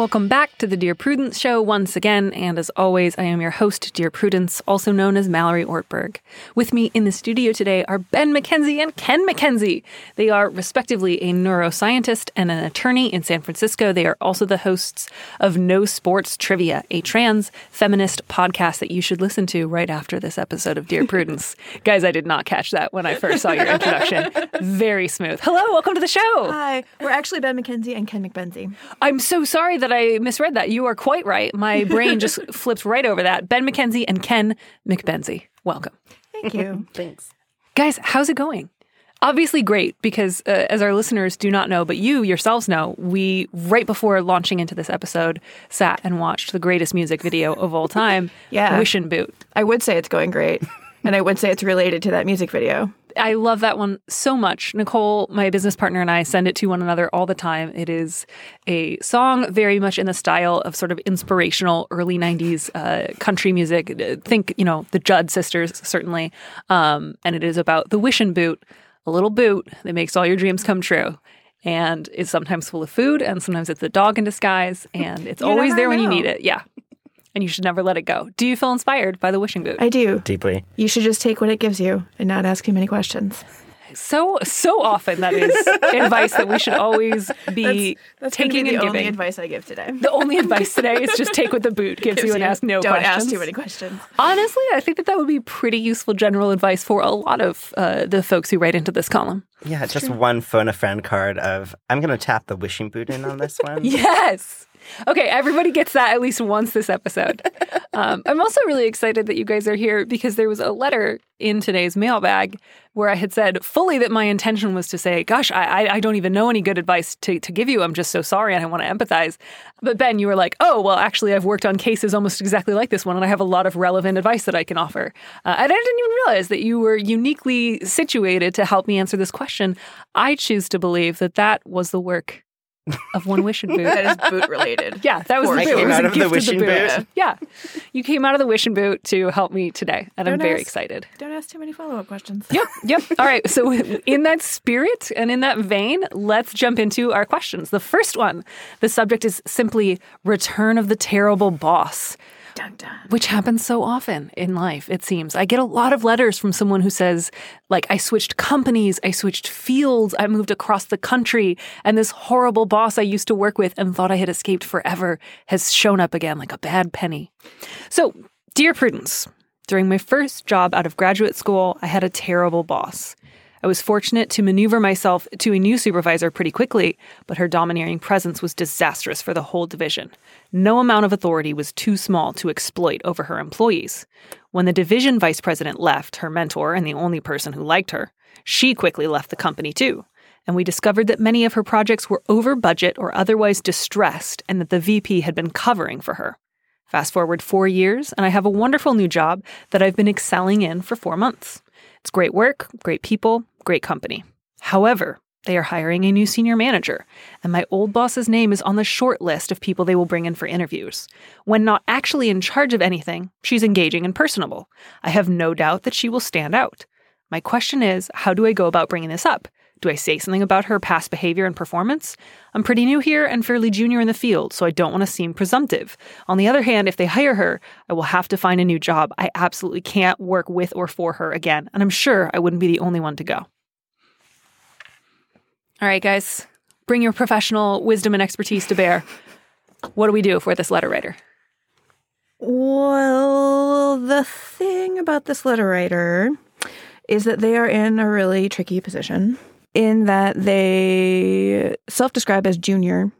Welcome back to the Dear Prudence Show once again, and as always, I am your host, Dear Prudence, also known as Mallory Ortberg. With me in the studio today are Ben McKenzie and Ken McKenzie. They are respectively a neuroscientist and an attorney in San Francisco. They are also the hosts of No Sports Trivia, a trans feminist podcast that you should listen to right after this episode of Dear Prudence. Guys, I did not catch that when I first saw your introduction. Very smooth. Hello, welcome to the show. Hi, we're actually Ben McKenzie and Ken McBenzie. I'm so sorry that I misread that. You are quite right. My brain just flipped right over that. Ben McKenzie and Ken McBenzie. Welcome. Thank you. Thanks. Guys, how's it going? Obviously great because uh, as our listeners do not know, but you yourselves know, we right before launching into this episode sat and watched the greatest music video of all time, Yeah. Wishin' Boot. I would say it's going great, and I would say it's related to that music video. I love that one so much. Nicole, my business partner, and I send it to one another all the time. It is a song very much in the style of sort of inspirational early 90s uh, country music. Uh, Think, you know, the Judd sisters, certainly. Um, and it is about the wishin' boot, a little boot that makes all your dreams come true. And it's sometimes full of food, and sometimes it's a dog in disguise, and it's You always there when you need it. Yeah. And you should never let it go. Do you feel inspired by the wishing boot? I do. deeply. You should just take what it gives you and not ask too many questions. so so often that is advice that we should always be That's gonna taking be the and only giving. advice I give today. the only advice today is just take what the boot gives, you and ask no Don't questions. ask too many questions. Honestly, I think that that would be pretty useful general advice for a lot of uh, the folks who write into this column. Yeah, just one phone a friend card of I'm gonna tap the wishing boot in on this one. Yes. Okay, everybody gets that at least once this episode. Um, I'm also really excited that you guys are here because there was a letter in today's mailbag where I had said fully that my intention was to say, "Gosh, I, I, don't even know any good advice to, to give you. I'm just so sorry, and I want to empathize." But Ben, you were like, "Oh, well, actually, I've worked on cases almost exactly like this one, and I have a lot of relevant advice that I can offer." Uh, and I didn't even realize that you were uniquely situated to help me answer this question. I choose to believe that that was the work of one wishin' boot. That is boot related. Yeah, that was Or the boot. came It was out a of the gift wishing boot. Yeah, you came out of the wishing boot to help me today, and I'm very ask- excited. Don't ask too many follow up questions. Yep, yep. All right. So, in that spirit and in that vein, let's jump into our questions. The first one, the subject is simply "Return of the Terrible Boss." Dun, dun. which happens so often in life, it seems. I get a lot of letters from someone who says, like, I switched companies, I switched fields, I moved across the country, and this horrible boss I used to work with and thought I had escaped forever has shown up again like a bad penny. So, dear Prudence, during my first job out of graduate school, I had a terrible boss. I was fortunate to maneuver myself to a new supervisor pretty quickly, but her domineering presence was disastrous for the whole division. No amount of authority was too small to exploit over her employees. When the division vice president left, her mentor and the only person who liked her, she quickly left the company too. And we discovered that many of her projects were over budget or otherwise distressed, and that the VP had been covering for her. Fast forward four years, and I have a wonderful new job that I've been excelling in for four months. It's great work, great people, great company. However, they are hiring a new senior manager, and my old boss's name is on the short list of people they will bring in for interviews. When not actually in charge of anything, she's engaging and personable. I have no doubt that she will stand out. My question is how do I go about bringing this up? Do I say something about her past behavior and performance? I'm pretty new here and fairly junior in the field, so I don't want to seem presumptive. On the other hand, if they hire her, I will have to find a new job. I absolutely can't work with or for her again, and I'm sure I wouldn't be the only one to go. All right, guys, bring your professional wisdom and expertise to bear. What do we do if we're this letter writer? Well, the thing about this letter writer is that they are in a really tricky position in that they self describe as junior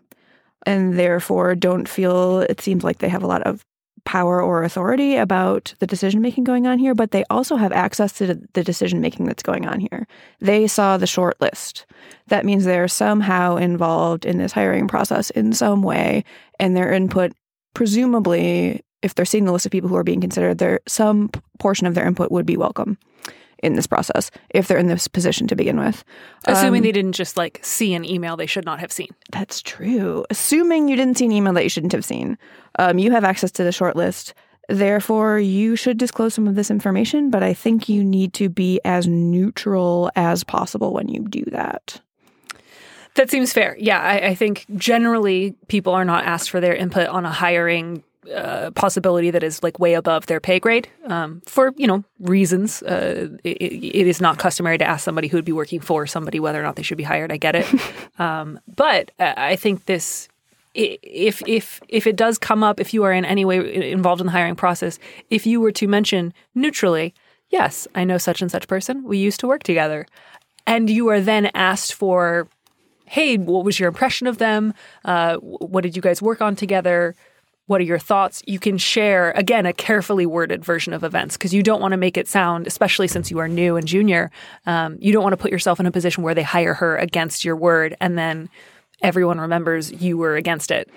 and therefore don't feel it seems like they have a lot of power or authority about the decision making going on here, but they also have access to the decision making that's going on here. They saw the short list. That means they're somehow involved in this hiring process in some way, and their input presumably if they're seeing the list of people who are being considered, there some portion of their input would be welcome in this process if they're in this position to begin with. Assuming Um, they didn't just like see an email they should not have seen. That's true. Assuming you didn't see an email that you shouldn't have seen, um, you have access to the shortlist. Therefore, you should disclose some of this information, but I think you need to be as neutral as possible when you do that. That seems fair. Yeah, I, I think generally people are not asked for their input on a hiring uh, possibility that is like way above their pay grade um, for you know reasons. Uh, it, it is not customary to ask somebody who would be working for somebody whether or not they should be hired. I get it, um, but I think this if if if it does come up, if you are in any way involved in the hiring process, if you were to mention neutrally, yes, I know such and such person. We used to work together, and you are then asked for hey, what was your impression of them? Uh, what did you guys work on together? What are your thoughts? You can share, again, a carefully worded version of events because you don't want to make it sound, especially since you are new and junior, um, you don't want to put yourself in a position where they hire her against your word and then everyone remembers you were against it.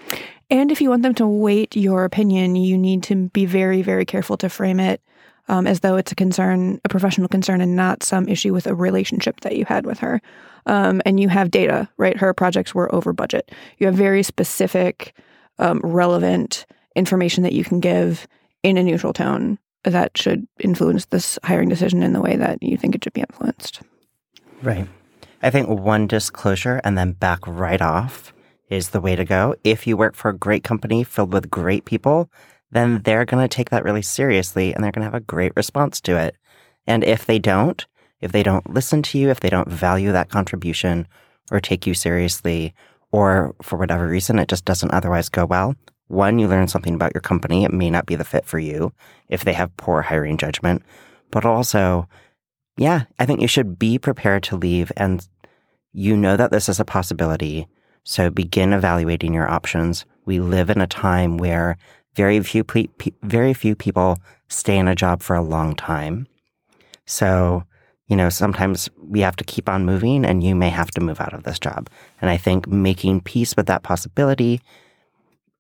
And if you want them to weight your opinion, you need to be very, very careful to frame it um, as though it's a concern, a professional concern, and not some issue with a relationship that you had with her. Um, and you have data, right? Her projects were over budget. You have very specific, um, relevant information that you can give in a neutral tone that should influence this hiring decision in the way that you think it should be influenced. Right. I think one disclosure and then back right off is the way to go. If you work for a great company filled with great people, then they're going to take that really seriously and they're going to have a great response to it. And if they don't, if they don't listen to you, if they don't value that contribution or take you seriously, or for whatever reason it just doesn't otherwise go well, one, you learn something about your company. It may not be the fit for you if they have poor hiring judgment, but also, yeah, I think you should be prepared to leave and you know that this is a possibility. So begin evaluating your options. We live in a time where very few pe- very few people stay in a job for a long time. So, you know, sometimes we have to keep on moving and you may have to move out of this job. And I think making peace with that possibility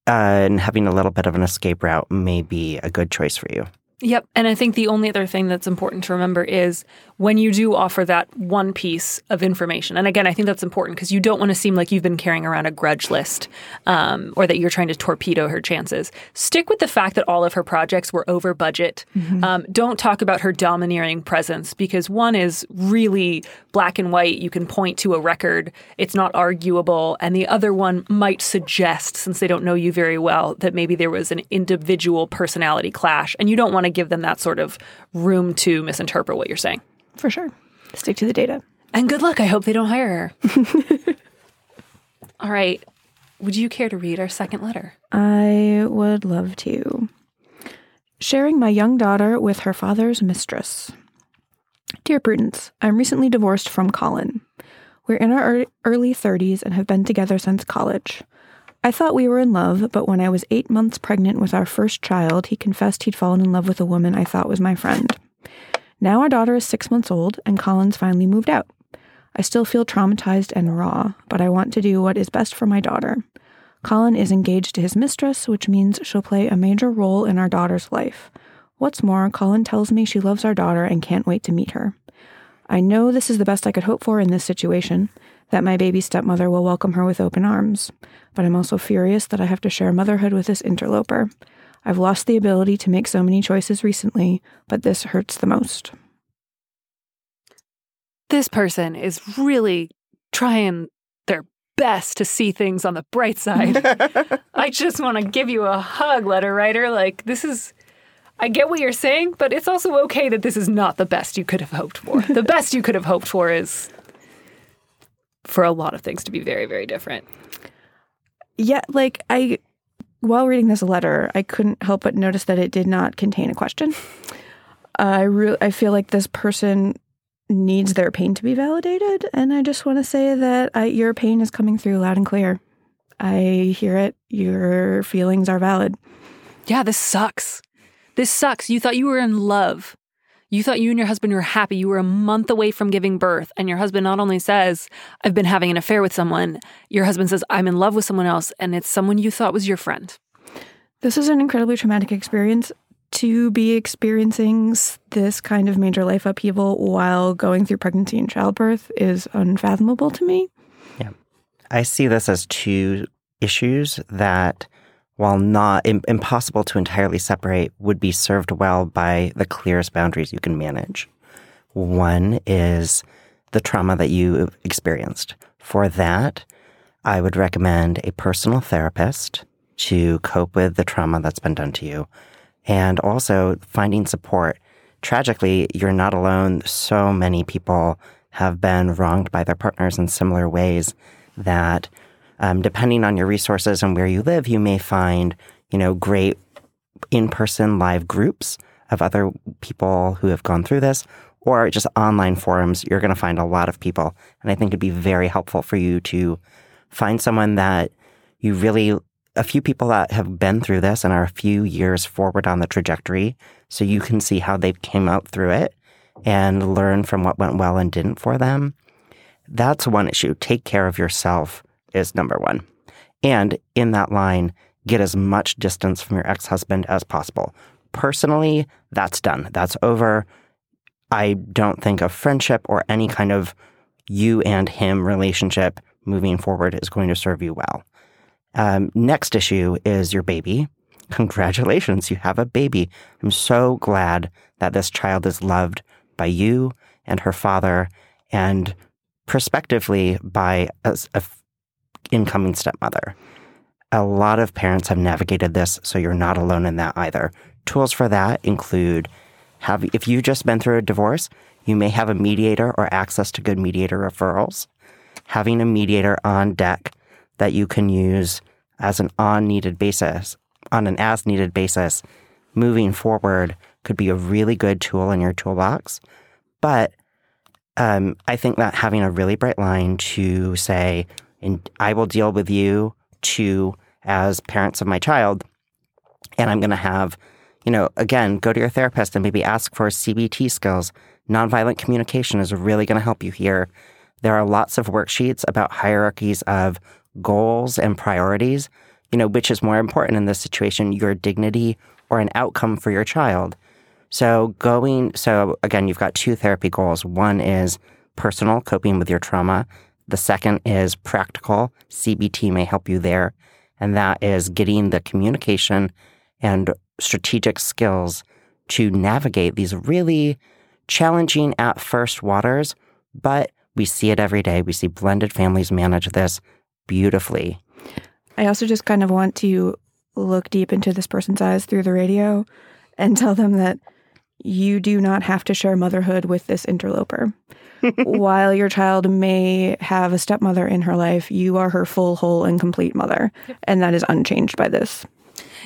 uh, and having a little bit of an escape route may be a good choice for you. Yep. And I think the only other thing that's important to remember is when you do offer that one piece of information, and again, I think that's important because you don't want to seem like you've been carrying around a grudge list um, or that you're trying to torpedo her chances. Stick with the fact that all of her projects were over budget. Um, don't talk about her domineering presence because one is really black and white. You can point to a record, it's not arguable. And the other one might suggest, since they don't know you very well, that maybe there was an individual personality clash. And you don't want to give them that sort of room to misinterpret what you're saying. For sure. Stick to the data. And good luck. I hope they don't hire her. All right. Would you care to read our second letter? I would love to. Sharing my young daughter with her father's mistress. Dear Prudence, I'm recently divorced from Colin. We're in our early 30s and have been together since college. I thought we were in love, but when I was eight months pregnant with our first child, he confessed he'd fallen in love with a woman I thought was my friend. Now our daughter is six months old, and Colin's finally moved out. I still feel traumatized and raw, but I want to do what is best for my daughter. Colin is engaged to his mistress, which means she'll play a major role in our daughter's life. What's more, Colin tells me she loves our daughter and can't wait to meet her. I know this is the best I could hope for in this situation, that my baby stepmother will welcome her with open arms, but I'm also furious that I have to share motherhood with this interloper. I've lost the ability to make so many choices recently, but this hurts the most. This person is really trying their best to see things on the bright side. I just want to give you a hug, letter writer. Like, this is. I get what you're saying, but it's also okay that this is not the best you could have hoped for. the best you could have hoped for is for a lot of things to be very, very different. Yeah, like I, while reading this letter, I couldn't help but notice that it did not contain a question. I re- I feel like this person needs their pain to be validated, and I just want to say that I, your pain is coming through loud and clear. I hear it. Your feelings are valid. Yeah, this sucks. This sucks. You thought you were in love. You thought you and your husband were happy. You were a month away from giving birth. And your husband not only says, I've been having an affair with someone, your husband says, I'm in love with someone else. And it's someone you thought was your friend. This is an incredibly traumatic experience. To be experiencing this kind of major life upheaval while going through pregnancy and childbirth is unfathomable to me. Yeah. I see this as two issues that, while not Im- impossible to entirely separate, would be served well by the clearest boundaries you can manage. One is the trauma that you experienced. For that, I would recommend a personal therapist to cope with the trauma that's been done to you and also finding support. Tragically, you're not alone. So many people have been wronged by their partners in similar ways that um, depending on your resources and where you live, you may find, you know, great in-person live groups of other people who have gone through this or just online forums. You're going to find a lot of people. And I think it'd be very helpful for you to find someone that you really, a few people that have been through this and are a few years forward on the trajectory so you can see how they came out through it and learn from what went well and didn't for them. That's one issue. Take care of yourself is number one. And in that line, get as much distance from your ex husband as possible. Personally, that's done. That's over. I don't think a friendship or any kind of you and him relationship moving forward is going to serve you well. Um, next issue is your baby. Congratulations, you have a baby. I'm so glad that this child is loved by you and her father and prospectively by a, a incoming stepmother. A lot of parents have navigated this, so you're not alone in that either. Tools for that include have if you've just been through a divorce, you may have a mediator or access to good mediator referrals. Having a mediator on deck that you can use as an on needed basis, on an as needed basis, moving forward could be a really good tool in your toolbox. But um, I think that having a really bright line to say, and I will deal with you to as parents of my child, and I'm going to have, you know, again, go to your therapist and maybe ask for CBT skills. Nonviolent communication is really going to help you here. There are lots of worksheets about hierarchies of goals and priorities, you know, which is more important in this situation, your dignity or an outcome for your child. So going, so again, you've got two therapy goals. One is personal, coping with your trauma. The second is practical. CBT may help you there. And that is getting the communication and strategic skills to navigate these really challenging at first waters, but we see it every day. We see blended families manage this beautifully. I also just kind of want to look deep into this person's eyes through the radio and tell them that you do not have to share motherhood with this interloper. While your child may have a stepmother in her life, you are her full, whole, and complete mother. And that is unchanged by this.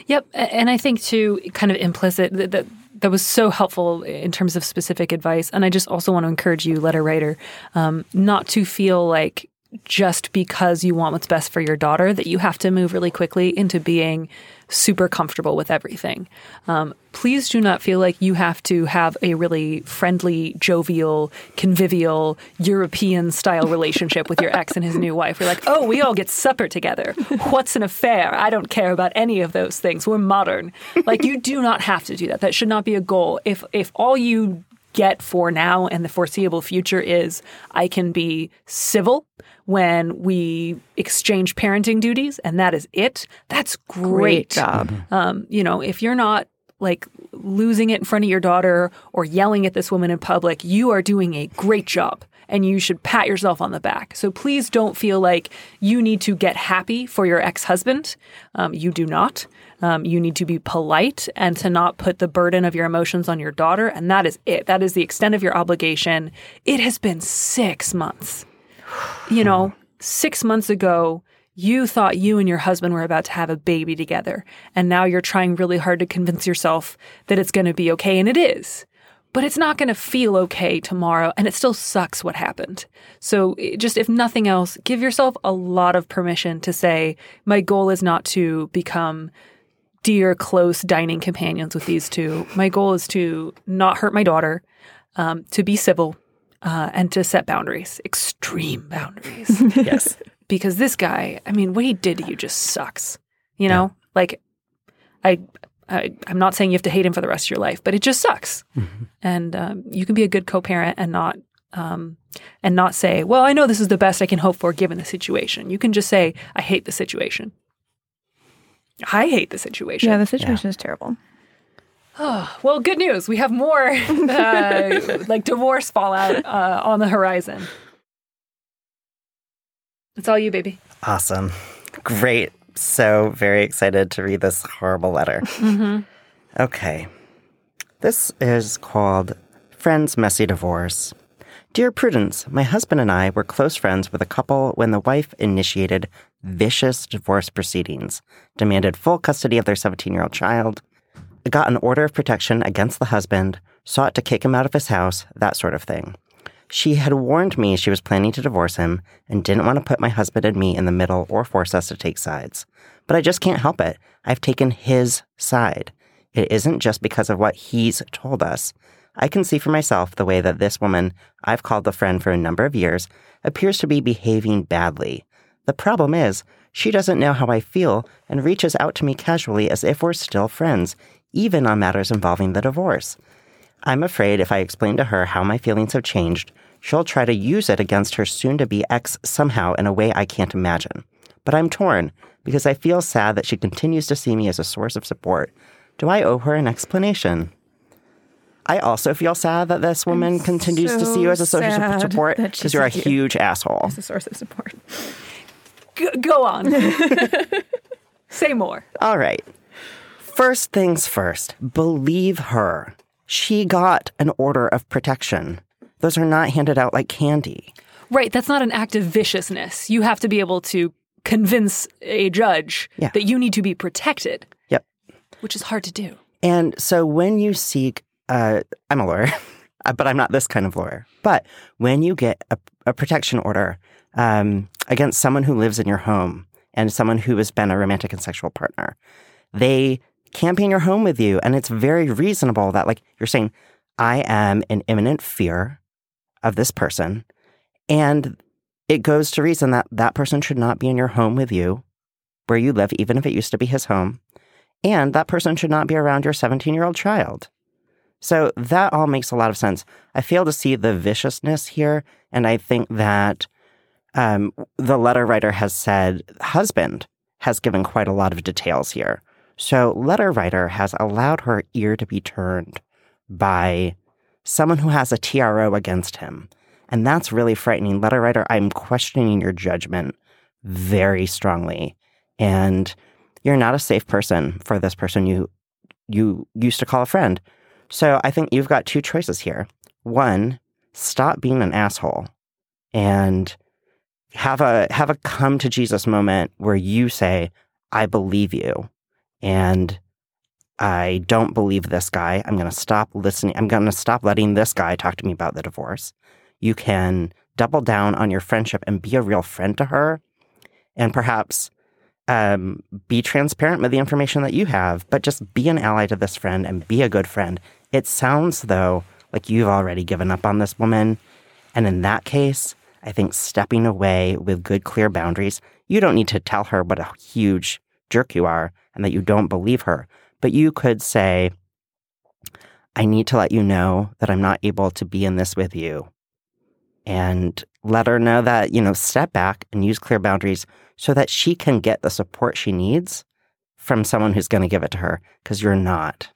Yep, and I think too, kind of implicit that, that that was so helpful in terms of specific advice. And I just also want to encourage you, letter writer, um, not to feel like just because you want what's best for your daughter that you have to move really quickly into being super comfortable with everything. Um, please do not feel like you have to have a really friendly, jovial, convivial, European style relationship with your ex and his new wife. You're like, oh, we all get supper together. What's an affair? I don't care about any of those things. We're modern. Like you do not have to do that. That should not be a goal. If if all you get for now and the foreseeable future is I can be civil when we exchange parenting duties and that is it. That's great. Great job. Um, you know, if you're not like losing it in front of your daughter or yelling at this woman in public, you are doing a great job and you should pat yourself on the back. So please don't feel like you need to get happy for your ex husband. Um, you do not. Um, you need to be polite and to not put the burden of your emotions on your daughter. And that is it. That is the extent of your obligation. It has been six months. You know, six months ago, you thought you and your husband were about to have a baby together. And now you're trying really hard to convince yourself that it's going to be okay. And it is. But it's not going to feel okay tomorrow. And it still sucks what happened. So just if nothing else, give yourself a lot of permission to say, my goal is not to become dear, close dining companions with these two. My goal is to not hurt my daughter, um, to be civil, uh, and to set boundaries, extreme boundaries. Yes. because this guy, I mean, what he did to you just sucks. You know, like I, I I'm not saying you have to hate him for the rest of your life, but it just sucks. And um, you can be a good co-parent and not um, and not say, "Well, I know this is the best I can hope for given the situation." You can just say, "I hate the situation." I hate the situation. Yeah, the situation is terrible. Oh, well, good news. We have more uh, like divorce fallout uh, on the horizon. It's all you, baby. Awesome. Great. So very excited to read this horrible letter. Okay. This is called Friend's Messy Divorce. Dear Prudence, my husband and I were close friends with a couple when the wife initiated vicious divorce proceedings, demanded full custody of their 17 year old child, got an order of protection against the husband, sought to kick him out of his house, that sort of thing. She had warned me she was planning to divorce him and didn't want to put my husband and me in the middle or force us to take sides. But I just can't help it. I've taken his side. It isn't just because of what he's told us. I can see for myself the way that this woman, I've called a friend for a number of years, appears to be behaving badly. The problem is, she doesn't know how I feel and reaches out to me casually as if we're still friends, even on matters involving the divorce. I'm afraid if I explain to her how my feelings have changed, she'll try to use it against her soon to be ex somehow in a way I can't imagine. But I'm torn because I feel sad that she continues to see me as a source of support. Do I owe her an explanation? I also feel sad that this woman continues to see you as a source of support because you're a huge asshole. It's a source of support. G- go on. Say more. All right. First things first, believe her. She got an order of protection. Those are not handed out like candy. Right. That's not an act of viciousness. You have to be able to convince a judge Yeah. that you need to be protected, Yep. which is hard to do. And so when you seek, uh, I'm a lawyer, but I'm not this kind of lawyer. But when you get a, a protection order um, against someone who lives in your home and someone who has been a romantic and sexual partner, they can't be in your home with you. And it's very reasonable that, like, you're saying, I am in imminent fear of this person. And it goes to reason that that person should not be in your home with you where you live, even if it used to be his home. And that person should not be around your 17 year old child. So that all makes a lot of sense. I fail to see the viciousness here. And I think that um, the letter writer has said husband has given quite a lot of details here. So letter writer has allowed her ear to be turned by someone who has a TRO against him. And that's really frightening. Letter writer, I'm questioning your judgment very strongly. And you're not a safe person for this person you you used to call a friend. So I think you've got two choices here. One, stop being an asshole and have a have a come to Jesus moment where you say, I believe you and I don't believe this guy. I'm going to stop listening. I'm going to stop letting this guy talk to me about the divorce. You can double down on your friendship and be a real friend to her and perhaps um, be transparent with the information that you have, but just be an ally to this friend and be a good friend. It sounds, though, like you've already given up on this woman. And in that case, I think stepping away with good, clear boundaries, you don't need to tell her what a huge jerk you are and that you don't believe her. But you could say, I need to let you know that I'm not able to be in this with you. And let her know that, you know, step back and use clear boundaries so that she can get the support she needs from someone who's going to give it to her because you're not.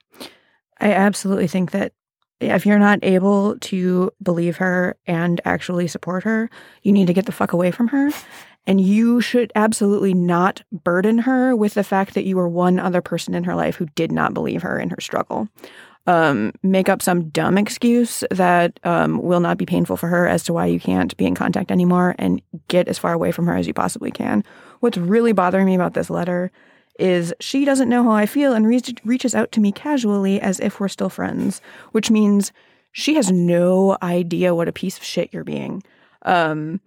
I absolutely think that if you're not able to believe her and actually support her, you need to get the fuck away from her. And you should absolutely not burden her with the fact that you were one other person in her life who did not believe her in her struggle. Um, make up some dumb excuse that um, will not be painful for her as to why you can't be in contact anymore and get as far away from her as you possibly can. What's really bothering me about this letter is she doesn't know how I feel and reach, reaches out to me casually as if we're still friends, which means she has no idea what a piece of shit you're being. Um,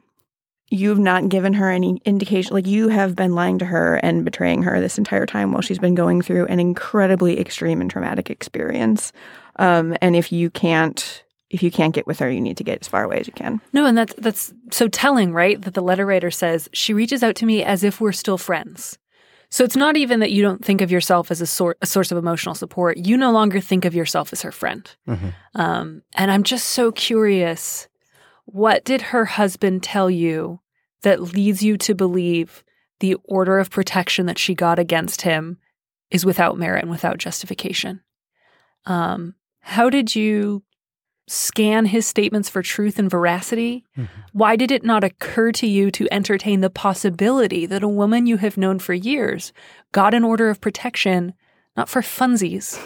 you've not given her any indication, like you have been lying to her and betraying her this entire time while she's been going through an incredibly extreme and traumatic experience. Um, and if you can't, if you can't get with her, you need to get as far away as you can. No, and that's that's so telling, right? That the letter writer says she reaches out to me as if we're still friends. So it's not even that you don't think of yourself as a, sor- a source of emotional support. You no longer think of yourself as her friend. Mhm. Um, and I'm just so curious what did her husband tell you that leads you to believe the order of protection that she got against him is without merit and without justification? Um, how did you scan his statements for truth and veracity? Mhm. Why did it not occur to you to entertain the possibility that a woman you have known for years got an order of protection, not for funsies,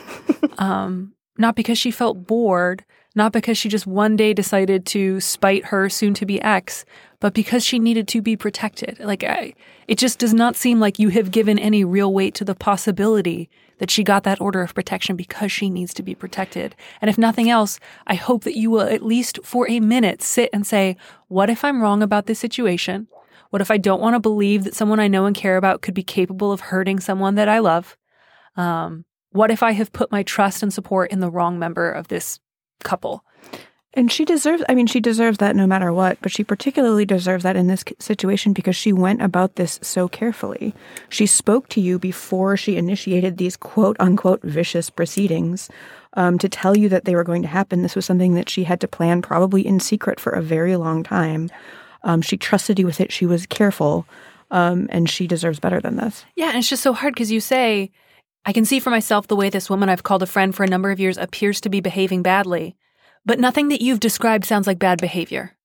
um, not because she felt bored, not because she just one day decided to spite her soon to be ex, but because she needed to be protected? Like, I, it just does not seem like you have given any real weight to the possibility that she got that order of protection because she needs to be protected. And if nothing else, I hope that you will at least for a minute sit and say, what if I'm wrong about this situation? What if I don't want to believe that someone I know and care about could be capable of hurting someone that I love? Um, what if I have put my trust and support in the wrong member of this couple? And she deserves, I mean, she deserves that no matter what, but she particularly deserves that in this situation because she went about this so carefully. She spoke to you before she initiated these quote unquote vicious proceedings um, to tell you that they were going to happen. This was something that she had to plan probably in secret for a very long time. Um, she trusted you with it. She was careful, um, and she deserves better than this. Yeah, and it's just so hard because you say, I can see for myself the way this woman I've called a friend for a number of years appears to be behaving badly, but nothing that you've described sounds like bad behavior.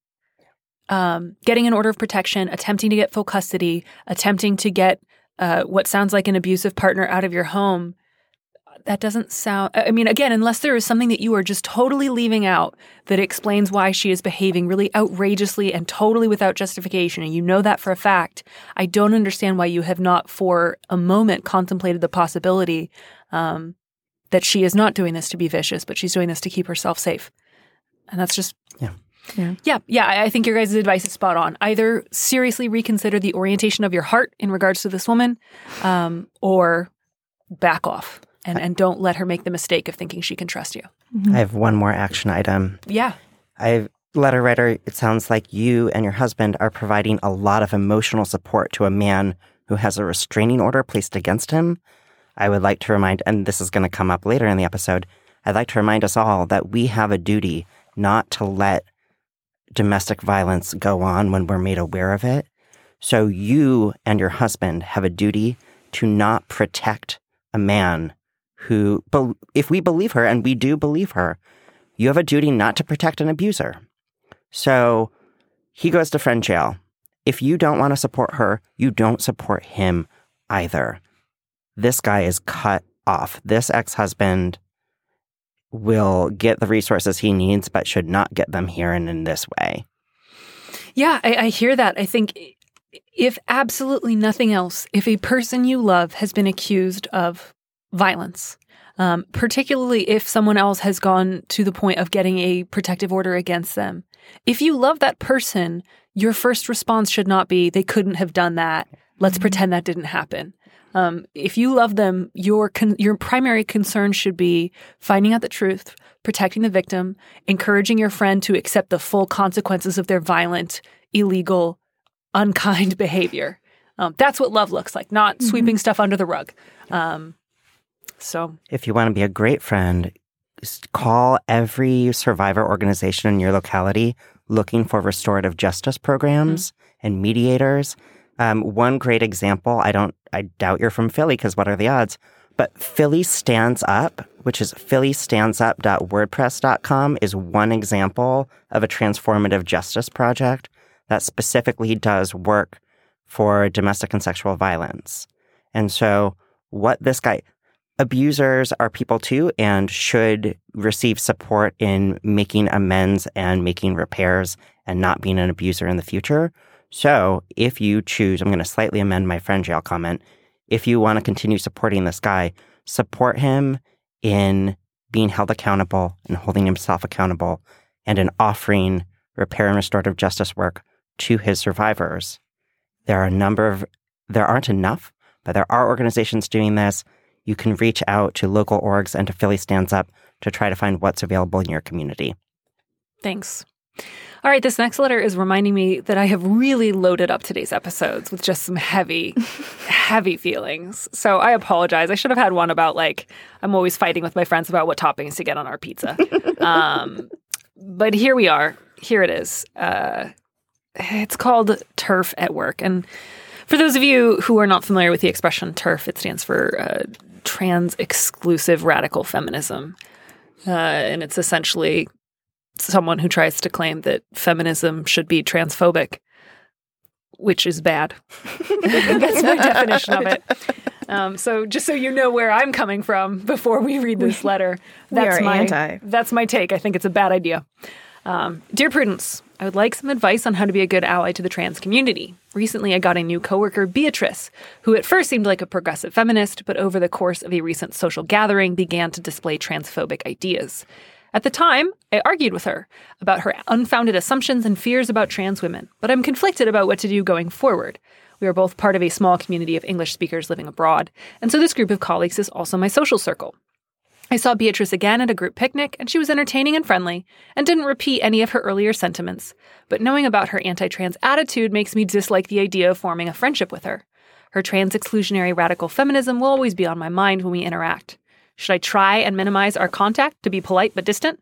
Um, getting an order of protection, attempting to get full custody, attempting to get uh, what sounds like an abusive partner out of your home. That doesn't sound, I mean, again, unless there is something that you are just totally leaving out that explains why she is behaving really outrageously and totally without justification, and you know that for a fact, I don't understand why you have not for a moment contemplated the possibility um, that she is not doing this to be vicious, but she's doing this to keep herself safe. And that's just. Yeah. Yeah. Yeah. Yeah. I I think your guys' advice is spot on. Either seriously reconsider the orientation of your heart in regards to this woman, um, or back off and, and don't let her make the mistake of thinking she can trust you. I have one more action item. Yeah. I letter writer, it sounds like you and your husband are providing a lot of emotional support to a man who has a restraining order placed against him. I would like to remind, and this is going to come up later in the episode, I'd like to remind us all that we have a duty not to let domestic violence go on when we're made aware of it. So you and your husband have a duty to not protect a man who, if we believe her, and we do believe her, you have a duty not to protect an abuser. So he goes to friend jail. If you don't want to support her, you don't support him either. This guy is cut off. This ex husband will get the resources he needs, but should not get them here and in this way. Yeah, I, I hear that. I think if absolutely nothing else, if a person you love has been accused of violence, um, particularly if someone else has gone to the point of getting a protective order against them, if you love that person, your first response should not be, they couldn't have done that. Let's pretend that didn't happen. Um, if you love them, your con- your primary concern should be finding out the truth, protecting the victim, encouraging your friend to accept the full consequences of their violent, illegal, unkind behavior. Um, that's what love looks like, not sweeping stuff under the rug. Um, so If you want to be a great friend, call every survivor organization in your locality looking for restorative justice programs and mediators. Um, one great example, I don't, I doubt you're from Philly because what are the odds? But Philly Stands Up, which is phillystandsup.wordpress.com, is one example of a transformative justice project that specifically does work for domestic and sexual violence. And so, what this guy, abusers are people too and should receive support in making amends and making repairs and not being an abuser in the future. So, if you choose, I'm going to slightly amend my friend jail comment. If you want to continue supporting this guy, support him in being held accountable and holding himself accountable and in offering repair and restorative justice work to his survivors. There are a number of, there aren't enough, but there are organizations doing this. You can reach out to local orgs and to Philly Stands Up to try to find what's available in your community. thanks. All right, this next letter is reminding me that I have really loaded up today's episodes with just some heavy, heavy feelings. So I apologize. I should have had one about like I'm always fighting with my friends about what toppings to get on our pizza. um, but here we are. Here it is. Uh, it's called TERF at work, and for those of you who are not familiar with the expression TERF, it stands for uh, trans exclusive radical feminism. Uh, and it's essentially someone who tries to claim that feminism should be transphobic, which is bad. That's my definition of it. Um, so just so you know where I'm coming from before we read this letter, that's my anti. that's my take. I think it's a bad idea. Um, Dear Prudence, I would like some advice on how to be a good ally to the trans community. Recently, I got a new coworker, Beatrice, who at first seemed like a progressive feminist, but over the course of a recent social gathering began to display transphobic ideas. At the time, I argued with her about her unfounded assumptions and fears about trans women, but I'm conflicted about what to do going forward. We are both part of a small community of English speakers living abroad, and so this group of colleagues is also my social circle. I saw Beatrice again at a group picnic, and she was entertaining and friendly, and didn't repeat any of her earlier sentiments. But knowing about her anti trans attitude makes me dislike the idea of forming a friendship with her. Her trans exclusionary radical feminism will always be on my mind when we interact. Should I try and minimize our contact to be polite but distant?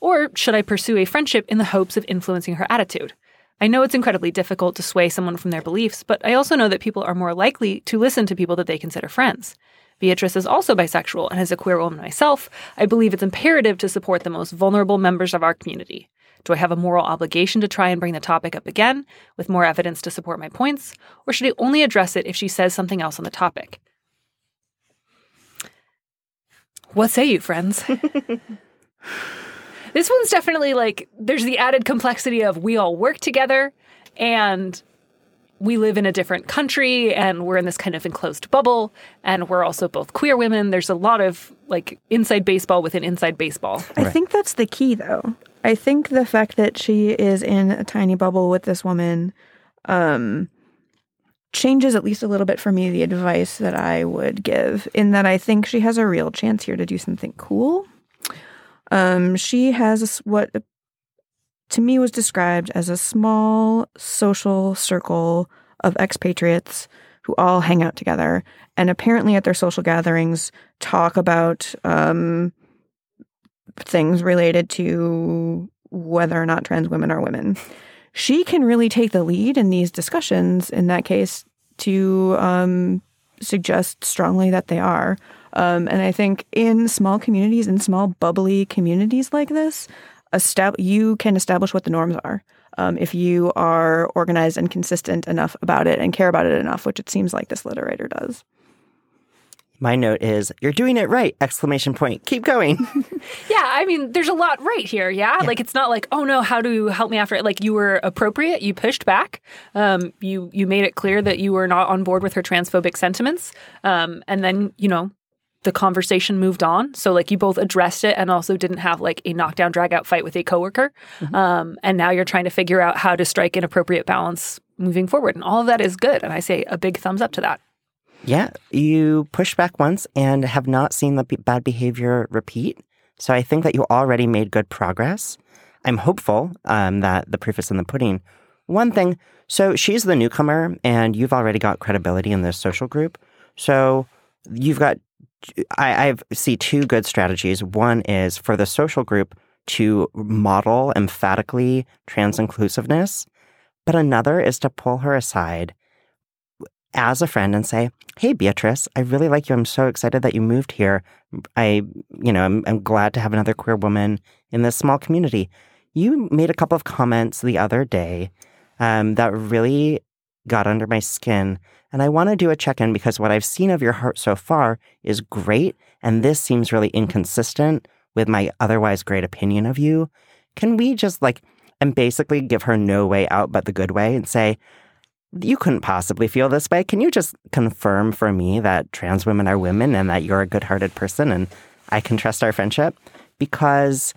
Or should I pursue a friendship in the hopes of influencing her attitude? I know it's incredibly difficult to sway someone from their beliefs, but I also know that people are more likely to listen to people that they consider friends. Beatrice is also bisexual, and as a queer woman myself, I believe it's imperative to support the most vulnerable members of our community. Do I have a moral obligation to try and bring the topic up again, with more evidence to support my points, or should I only address it if she says something else on the topic? What say you, friends? this one's definitely like there's the added complexity of we all work together and we live in a different country and we're in this kind of enclosed bubble and we're also both queer women. There's a lot of like inside baseball within inside baseball. I think that's the key, though. I think the fact that she is in a tiny bubble with this woman um, changes at least a little bit for me the advice that I would give, in that I think she has a real chance here to do something cool. Um, she has what to me was described as a small social circle of expatriates who all hang out together and apparently at their social gatherings talk about um, things related to whether or not trans women are women. She can really take the lead in these discussions, in that case, to um, suggest strongly that they are. Um, and I think in small communities, in small bubbly communities like this, estab- you can establish what the norms are. Um, if you are organized and consistent enough about it and care about it enough, which it seems like this literator does. My note is, you're doing it right! Exclamation point. Keep going. Yeah, I mean, there's a lot right here. Yeah? like it's not like, oh no, how do you help me after it? Like you were appropriate, you pushed back, um, you you made it clear that you were not on board with her transphobic sentiments, um, and then you know the conversation moved on. So like you both addressed it and also didn't have like a knockdown drag out fight with a coworker, um, and now you're trying to figure out how to strike an appropriate balance moving forward, and all of that is good. And I say a big thumbs up to that. Yeah, you push back once and have not seen the bad behavior repeat. So I think that you already made good progress. I'm hopeful um, that the proof is in the pudding. One thing, so she's the newcomer, and you've already got credibility in this social group. So you've got, I, I see two good strategies. One is for the social group to model emphatically trans inclusiveness, but another is to pull her aside as a friend and say, "Hey, Beatrice, I really like you. I'm so excited that you moved here. I, you know, I'm, I'm glad to have another queer woman in this small community. You made a couple of comments the other day um, that really got under my skin, and I want to do a check-in because what I've seen of your heart so far is great, and this seems really inconsistent with my otherwise great opinion of you. Can we just like?" And basically give her no way out but the good way and say, you couldn't possibly feel this way. Can you just confirm for me that trans women are women and that you're a good hearted person and I can trust our friendship? Because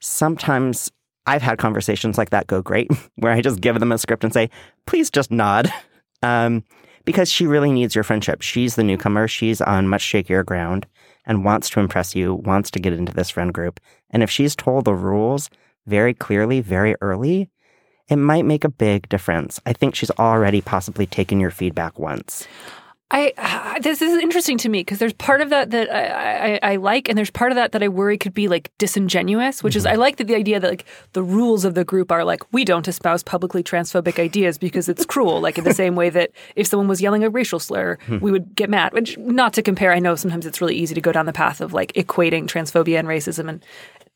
sometimes I've had conversations like that go great, where I just give them a script and say, please just nod. Um, because she really needs your friendship. She's the newcomer. She's on much shakier ground and wants to impress you, wants to get into this friend group. And if she's told the rules very clearly, very early, it might make a big difference. I think she's already possibly taken your feedback once. I this is interesting to me because there's part of that that I, I, I, like, and there's part of that that I worry could be like disingenuous. Which mm-hmm. is I like the, the idea that like the rules of the group are like we don't espouse publicly transphobic ideas because it's cruel. like in the same way that if someone was yelling a racial slur, hmm. we would get mad. Which not to compare, I know sometimes it's really easy to go down the path of like equating transphobia and racism and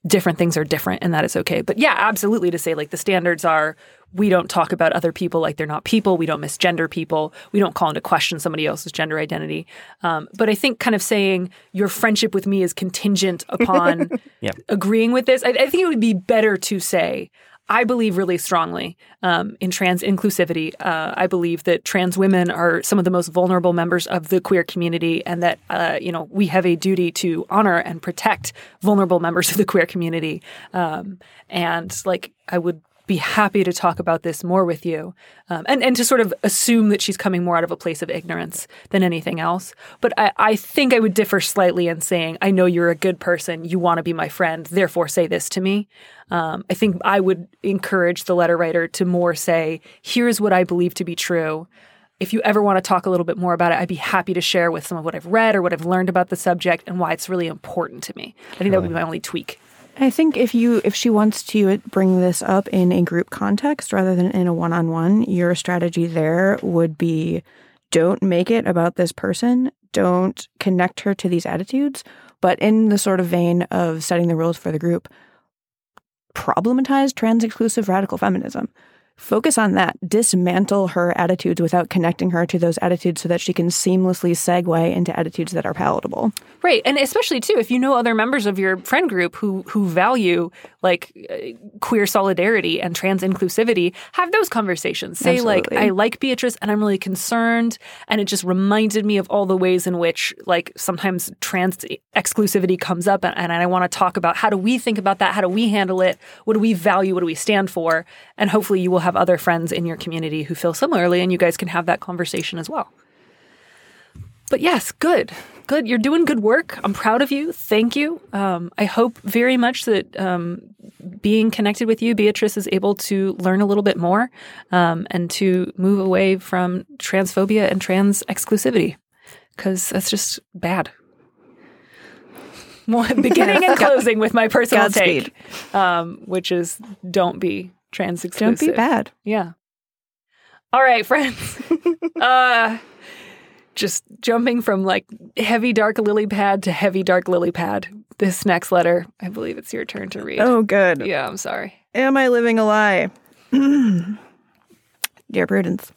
different things are different and that is okay. But yeah, absolutely to say like the standards are we don't talk about other people like they're not people. We don't misgender people. We don't call into question somebody else's gender identity. Um, but I think kind of saying your friendship with me is contingent upon yep. agreeing with this, I, I think it would be better to say, I believe really strongly um, in trans inclusivity. Uh, I believe that trans women are some of the most vulnerable members of the queer community, and that uh, you know we have a duty to honor and protect vulnerable members of the queer community. Um, and like, I would be happy to talk about this more with you um, and, and to sort of assume that she's coming more out of a place of ignorance than anything else. But I, I think I would differ slightly in saying, I know you're a good person, you want to be my friend, therefore say this to me. Um, I think I would encourage the letter writer to more say, here's what I believe to be true. If you ever want to talk a little bit more about it, I'd be happy to share with some of what I've read or what I've learned about the subject and why it's really important to me. I think that would be my only tweak. I think if you if she wants to bring this up in a group context rather than in a one-on-one, your strategy there would be don't make it about this person, don't connect her to these attitudes, but in the sort of vein of setting the rules for the group, problematize trans exclusive radical feminism focus on that, dismantle her attitudes without connecting her to those attitudes so that she can seamlessly segue into attitudes that are palatable. Right. And especially too if you know other members of your friend group who who value like uh, queer solidarity and trans inclusivity, have those conversations. Say Absolutely. like I like Beatrice and I'm really concerned and it just reminded me of all the ways in which like sometimes trans exclusivity comes up and, and I want to talk about how do we think about that? How do we handle it? What do we value? What do we stand for? And hopefully you will have other friends in your community who feel similarly, and you guys can have that conversation as well. But yes, good. Good. You're doing good work. I'm proud of you. Thank you. Um, I hope very much that um, being connected with you, Beatrice, is able to learn a little bit more um, and to move away from transphobia and trans exclusivity because that's just bad. beginning and closing with my personal Godspeed. take, um, which is don't be trans exclusive. Don't be bad. Yeah. All right, friends. uh just jumping from like heavy dark lily pad to heavy dark lily pad. This next letter, I believe it's your turn to read. Oh, good. Yeah, I'm sorry. Am I living a lie? Dear Prudence,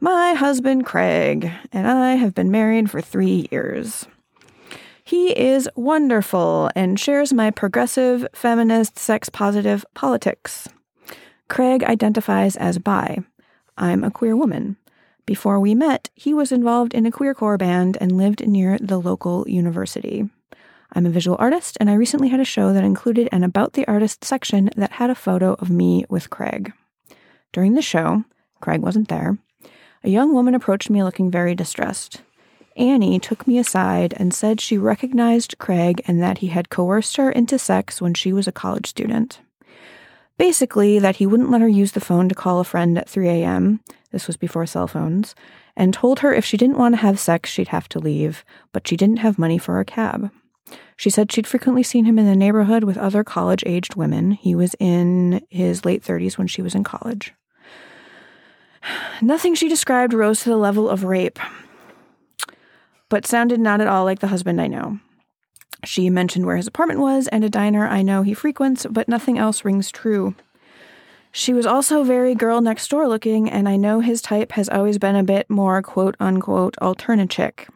my husband Craig and I have been married for three years. He is wonderful and shares my progressive, feminist, sex positive politics. Craig identifies as bi. I'm a queer woman. Before we met, he was involved in a queercore band and lived near the local university. I'm a visual artist, and I recently had a show that included an About the Artist section that had a photo of me with Craig. During the show, Craig wasn't there, a young woman approached me looking very distressed. Annie took me aside and said she recognized Craig and that he had coerced her into sex when she was a college student. Basically, that he wouldn't let her use the phone to call a friend at 3 a.m. This was before cell phones, and told her if she didn't want to have sex, she'd have to leave, but she didn't have money for a cab. She said she'd frequently seen him in the neighborhood with other college aged women. He was in his late 30s when she was in college. Nothing she described rose to the level of rape, but sounded not at all like the husband I know. She mentioned where his apartment was and a diner I know he frequents, but nothing else rings true. She was also very girl next door looking, and I know his type has always been a bit more quote unquote chick.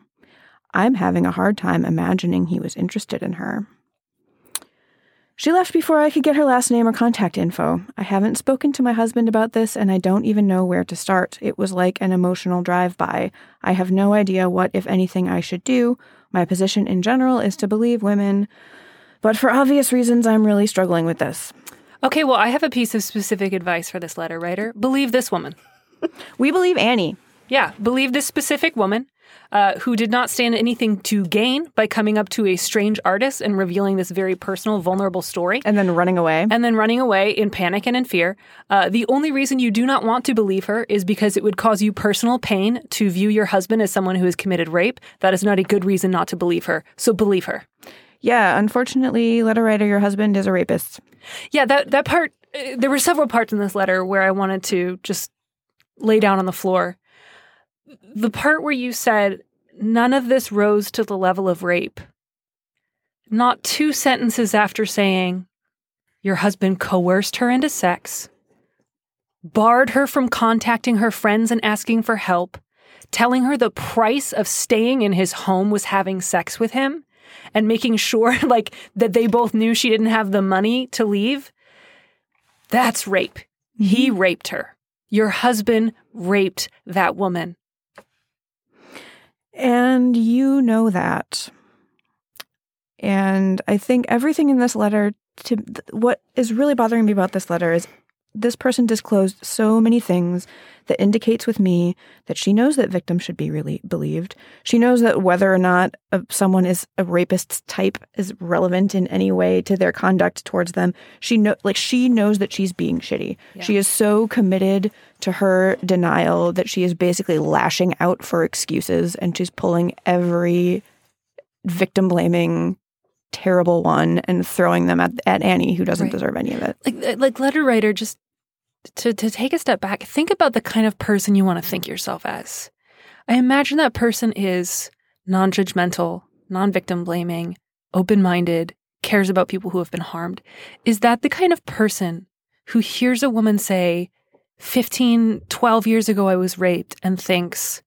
I'm having a hard time imagining he was interested in her. She left before I could get her last name or contact info. I haven't spoken to my husband about this, and I don't even know where to start. It was like an emotional drive by. I have no idea what, if anything, I should do, my position in general is to believe women, but for obvious reasons, I'm really struggling with this. Okay, well, I have a piece of specific advice for this letter writer. Believe this woman. we believe Annie. Yeah, believe this specific woman. uh, who did not stand anything to gain by coming up to a strange artist and revealing this very personal, vulnerable story. And then running away. and then running away in panic and in fear. Uh, the only reason you do not want to believe her is because it would cause you personal pain to view your husband as someone who has committed rape. That is not a good reason not to believe her. So believe her. Yeah, unfortunately, letter writer, your husband is a rapist. Yeah, that that part. uh, There were several parts in this letter where I wanted to just lay down on the floor. The part where you said none of this rose to the level of rape. Not two sentences after saying your husband coerced her into sex, barred her from contacting her friends and asking for help, telling her the price of staying in his home was having sex with him and making sure like that they both knew she didn't have the money to leave. That's rape. Mm-hmm. He raped her. Your husband raped that woman. And you know that. And I think everything in this letter to what is really bothering me about this letter is this person disclosed so many things that indicates with me that she knows that victims should be really believed. She knows that whether or not someone is a rapist's type is relevant in any way to their conduct towards them. She know like she knows that she's being shitty. She is so committed to her denial that she is basically lashing out for excuses and she's pulling every victim blaming terrible one and throwing them at, at Annie who doesn't Right. deserve any of it. Like uh, like letter writer just to to take a step back, think about the kind of person you want to think yourself as. I imagine that person is non-judgmental, non-victim blaming, open-minded, cares about people who have been harmed. Is that the kind of person who hears a woman say 15, 12 years ago I was raped and thinks,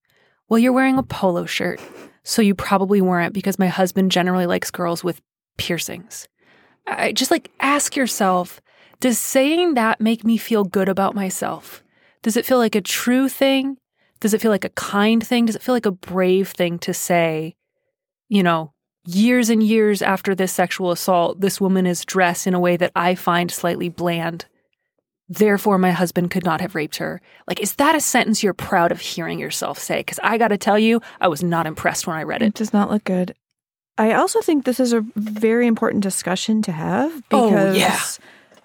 "Well, you're wearing a polo shirt, so you probably weren't because my husband generally likes girls with piercings." I just like ask yourself, does saying that make me feel good about myself? Does it feel like a true thing? Does it feel like a kind thing? Does it feel like a brave thing to say, you know, years and years after this sexual assault, this woman is dressed in a way that I find slightly bland. Therefore, my husband could not have raped her. Like, is that a sentence you're proud of hearing yourself say? Because I got to tell you, I was not impressed when I read It it. does not look good. I also think this is a very important discussion to have Oh, because yeah.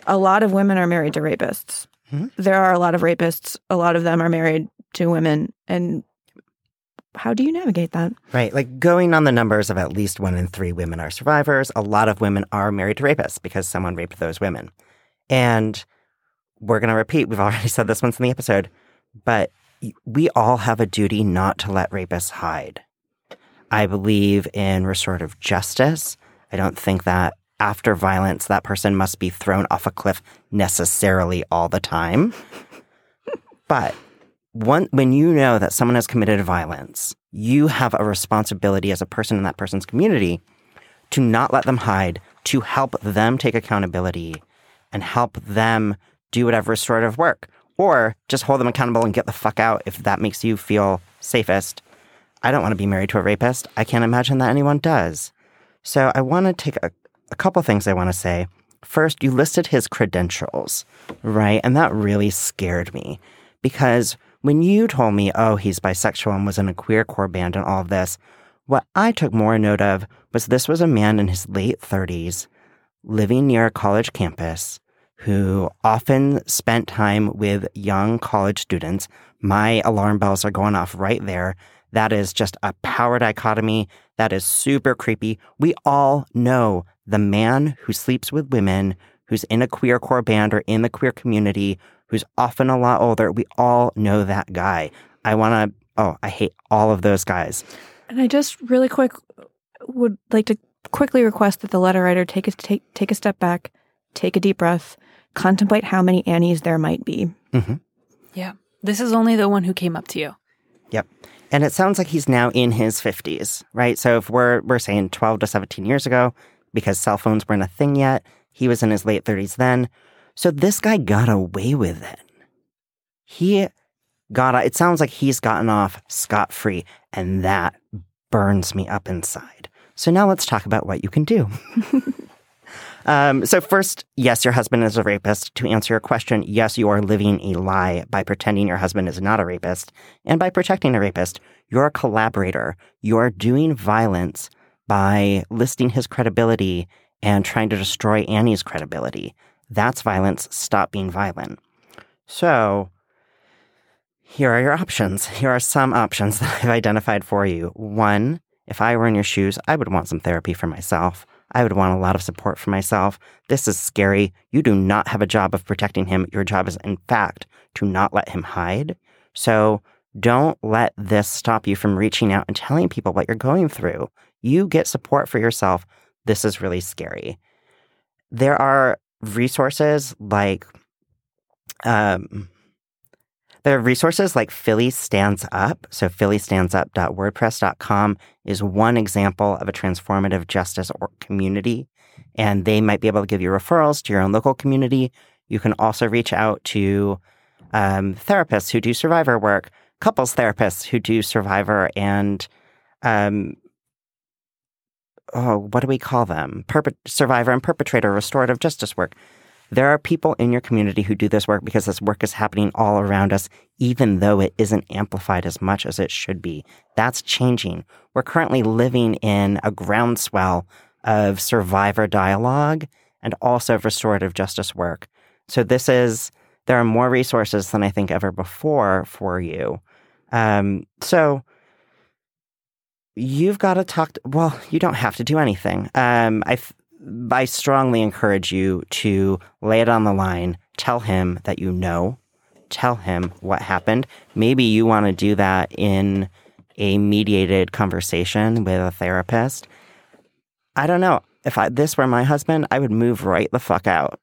a lot of women are married to rapists. Mhm. There are a lot of rapists. A lot of them are married to women. And how do you navigate that? Right. Like going on the numbers of at least one in three women are survivors, a lot of women are married to rapists because someone raped those women. And we're going to repeat, we've already said this once in the episode, but we all have a duty not to let rapists hide. I believe in restorative justice. I don't think that after violence, that person must be thrown off a cliff necessarily all the time. but one, when you know that someone has committed violence, you have a responsibility as a person in that person's community to not let them hide, to help them take accountability and help them do whatever restorative work, or just hold them accountable and get the fuck out if that makes you feel safest. I don't want to be married to a rapist. I can't imagine that anyone does. So I want to take a, a couple things I want to say. First, you listed his credentials, right? And that really scared me because when you told me, oh, he's bisexual and was in a queer core band and all of this, what I took more note of was this was a man in his late 30s living near a college campus who often spent time with young college students. My alarm bells are going off right there. That is just a power dichotomy. That is super creepy. We all know the man who sleeps with women, who's in a queer core band or in the queer community, who's often a lot older. We all know that guy. I want to, oh, I hate all of those guys. And I just really quick would like to quickly request that the letter writer take a take take a step back, take a deep breath, contemplate how many Annies there might be. Mm-hmm. Yeah. This is only the one who came up to you. Yep. And it sounds like he's now in his 50s, right? So if we're we're saying 12 to 17 years ago because cell phones weren't a thing yet, he was in his late 30s then. So this guy got away with it. He got it sounds like he's gotten off scot-free and that burns me up inside. So now let's talk about what you can do. Um, so first, yes, your husband is a rapist. To answer your question, yes, you are living a lie by pretending your husband is not a rapist and by protecting a rapist. You're a collaborator. You're doing violence by listing his credibility and trying to destroy Annie's credibility. That's violence. Stop being violent. So, here are your options. Here are some options that I've identified for you. One, if I were in your shoes, I would want some therapy for myself. I would want a lot of support for myself. This is scary. You do not have a job of protecting him. Your job is, in fact, to not let him hide. So don't let this stop you from reaching out and telling people what you're going through. You get support for yourself. This is really scary. There are resources like, um, there are resources like Philly Stands Up. So, phillystandsup.wordpress.com is one example of a transformative justice or community. And they might be able to give you referrals to your own local community. You can also reach out to um, therapists who do survivor work, couples therapists who do survivor and, um, oh, what do we call them? Perpet- survivor and perpetrator restorative justice work. There are people in your community who do this work because this work is happening all around us, even though it isn't amplified as much as it should be. That's changing. We're currently living in a groundswell of survivor dialogue and also restorative justice work. So this is, there are more resources than I think ever before for you. Um, so you've got to talk, to, well, you don't have to do anything. Um, I, I strongly encourage you to lay it on the line. Tell him that you know. Tell him what happened. Maybe you want to do that in a mediated conversation with a therapist. I don't know. If I, this were my husband, I would move right the fuck out.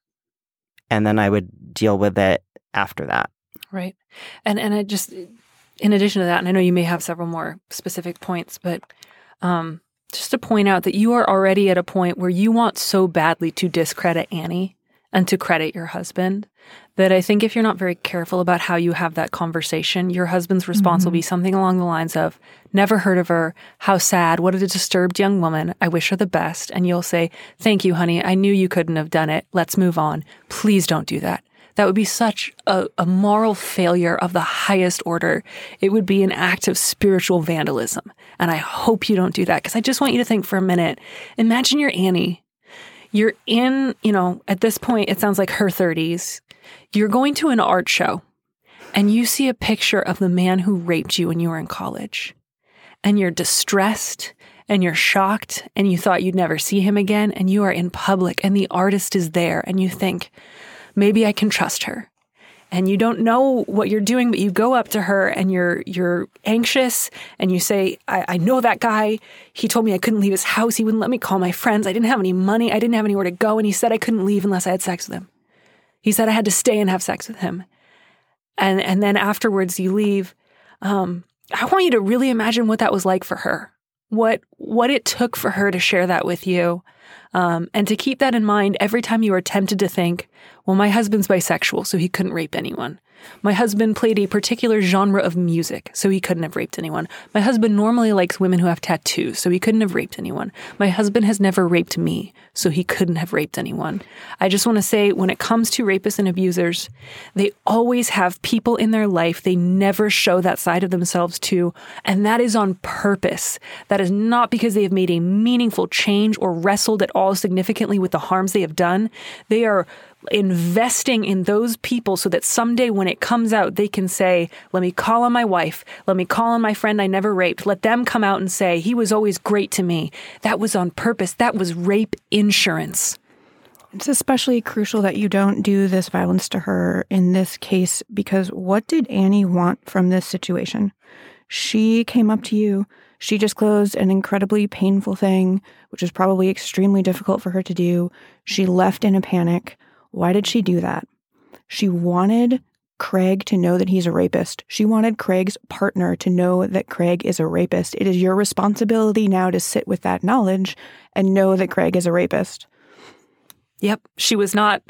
And then I would deal with it after that. Right. And and I just in addition to that, and I know you may have several more specific points, but um just to point out that you are already at a point where you want so badly to discredit Annie and to credit your husband that I think if you're not very careful about how you have that conversation, your husband's response mm-hmm. will be something along the lines of, Never heard of her. How sad. What a disturbed young woman. I wish her the best. And you'll say, Thank you, honey. I knew you couldn't have done it. Let's move on. Please don't do that. That would be such a, a, moral failure of the highest order. It would be an act of spiritual vandalism. And I hope you don't do that because I just want you to think for a minute. Imagine you're Annie. You're in, you know, at this point, it sounds like her 30s. You're going to an art show and you see a picture of the man who raped you when you were in college. And you're distressed and you're shocked and you thought you'd never see him again. And you are in public and the artist is there and you think, maybe I can trust her. And you don't know what you're doing, but you go up to her and you're you're anxious and you say, I, I know that guy. He told me I couldn't leave his house. He wouldn't let me call my friends. I didn't have any money. I didn't have anywhere to go. And he said I couldn't leave unless I had sex with him. He said I had to stay and have sex with him. And and then afterwards you leave. Um, I want you to really imagine what that was like for her. What what it took for her to share that with you. Um, and to keep that in mind every time you are tempted to think, well, my husband's bisexual, so he couldn't rape anyone. My husband played a particular genre of music, so he couldn't have raped anyone. My husband normally likes women who have tattoos, so he couldn't have raped anyone. My husband has never raped me, so he couldn't have raped anyone. I just want to say when it comes to rapists and abusers, they always have people in their life they never show that side of themselves to, and that is on purpose. That is not because they have made a meaningful change or wrestled at all significantly with the harms they have done. They are investing in those people so that someday when it comes out, they can say, Let me call on my wife. Let me call on my friend I never raped. Let them come out and say, He was always great to me. That was on purpose. That was rape insurance. It's especially crucial that you don't do this violence to her in this case because what did Annie want from this situation? She came up to you. She disclosed an incredibly painful thing, which was probably extremely difficult for her to do. She left in a panic. Why did she do that? She wanted Craig to know that he's a rapist. She wanted Craig's partner to know that Craig is a rapist. It is your responsibility now to sit with that knowledge and know that Craig is a rapist. Yep. She was not,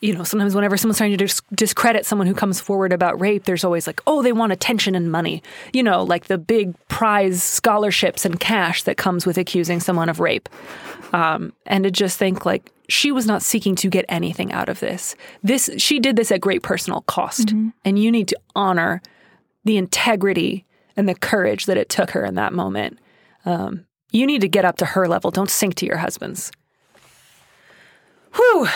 you know, sometimes whenever someone's trying to dis- discredit someone who comes forward about rape, there's always like, oh, they want attention and money. You know, like the big prize scholarships and cash that comes with accusing someone of rape. Um, and to just think like, she was not seeking to get anything out of this. This she did this at great personal cost, mm-hmm. and you need to honor the integrity and the courage that it took her in that moment. Um, you need to get up to her level. Don't sink to your husband's. Whew.